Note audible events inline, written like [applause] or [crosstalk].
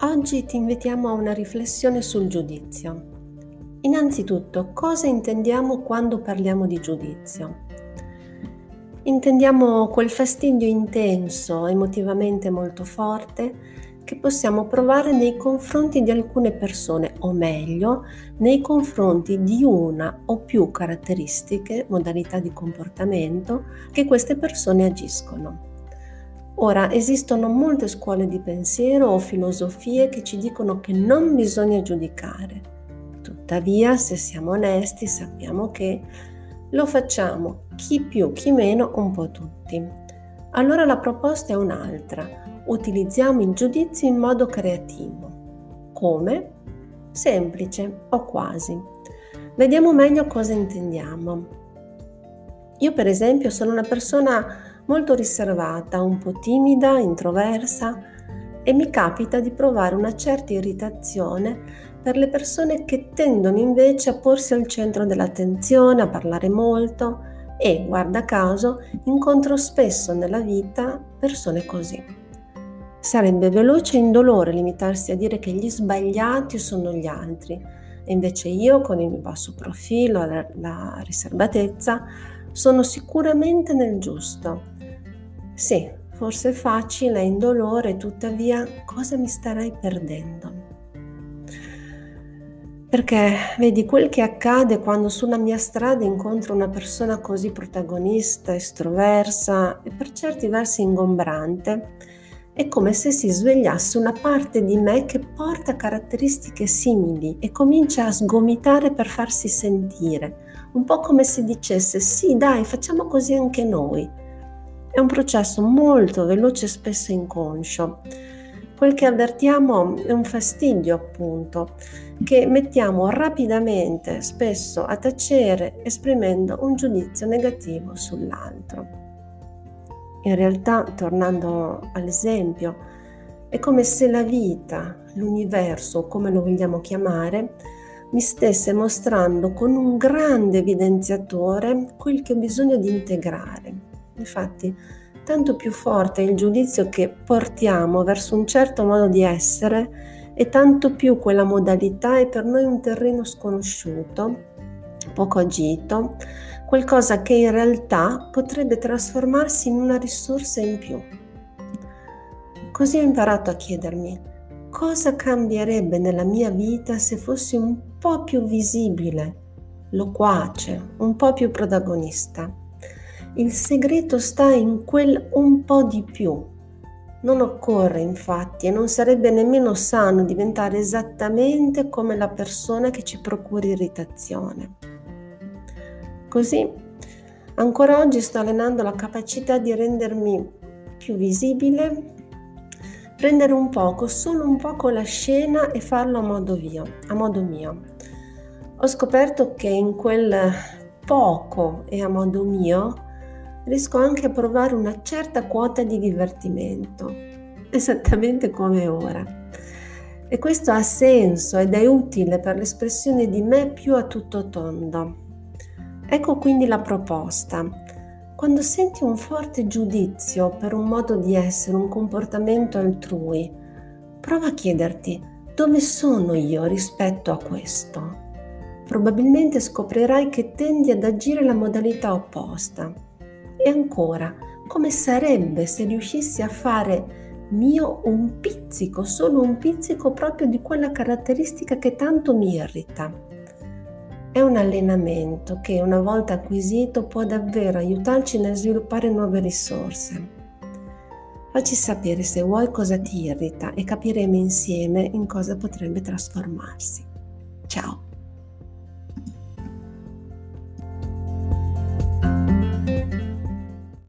Oggi ti invitiamo a una riflessione sul giudizio. Innanzitutto, cosa intendiamo quando parliamo di giudizio? Intendiamo quel fastidio intenso, emotivamente molto forte, che possiamo provare nei confronti di alcune persone, o meglio, nei confronti di una o più caratteristiche, modalità di comportamento che queste persone agiscono. Ora, esistono molte scuole di pensiero o filosofie che ci dicono che non bisogna giudicare. Tuttavia, se siamo onesti, sappiamo che lo facciamo, chi più, chi meno, un po' tutti. Allora la proposta è un'altra. Utilizziamo il giudizio in modo creativo. Come? Semplice o quasi. Vediamo meglio cosa intendiamo. Io per esempio sono una persona molto riservata, un po' timida, introversa e mi capita di provare una certa irritazione per le persone che tendono invece a porsi al centro dell'attenzione, a parlare molto e, guarda caso, incontro spesso nella vita persone così. Sarebbe veloce e indolore limitarsi a dire che gli sbagliati sono gli altri, e invece io, con il mio basso profilo, la, la riservatezza, sono sicuramente nel giusto sì, forse è facile, è indolore, tuttavia cosa mi starei perdendo? Perché vedi quel che accade quando sulla mia strada incontro una persona così protagonista, estroversa e per certi versi ingombrante, è come se si svegliasse una parte di me che porta caratteristiche simili e comincia a sgomitare per farsi sentire, un po' come se dicesse sì dai facciamo così anche noi è un processo molto veloce e spesso inconscio. Quel che avvertiamo è un fastidio, appunto, che mettiamo rapidamente, spesso a tacere, esprimendo un giudizio negativo sull'altro. In realtà, tornando all'esempio, è come se la vita, l'universo, come lo vogliamo chiamare, mi stesse mostrando con un grande evidenziatore quel che ho bisogno di integrare Infatti, tanto più forte è il giudizio che portiamo verso un certo modo di essere e tanto più quella modalità è per noi un terreno sconosciuto, poco agito, qualcosa che in realtà potrebbe trasformarsi in una risorsa in più. Così ho imparato a chiedermi cosa cambierebbe nella mia vita se fossi un po' più visibile, loquace, un po' più protagonista. Il segreto sta in quel un po' di più. Non occorre infatti e non sarebbe nemmeno sano diventare esattamente come la persona che ci procura irritazione. Così, ancora oggi sto allenando la capacità di rendermi più visibile, prendere un poco, solo un poco la scena e farlo a modo mio. A modo mio. Ho scoperto che in quel poco e a modo mio riesco anche a provare una certa quota di divertimento, [laughs] esattamente come ora. E questo ha senso ed è utile per l'espressione di me più a tutto tondo. Ecco quindi la proposta. Quando senti un forte giudizio per un modo di essere, un comportamento altrui, prova a chiederti dove sono io rispetto a questo. Probabilmente scoprirai che tendi ad agire la modalità opposta e ancora, come sarebbe se riuscissi a fare mio un pizzico, solo un pizzico proprio di quella caratteristica che tanto mi irrita? È un allenamento che una volta acquisito può davvero aiutarci nel sviluppare nuove risorse. Facci sapere se vuoi cosa ti irrita e capiremo insieme in cosa potrebbe trasformarsi. Ciao!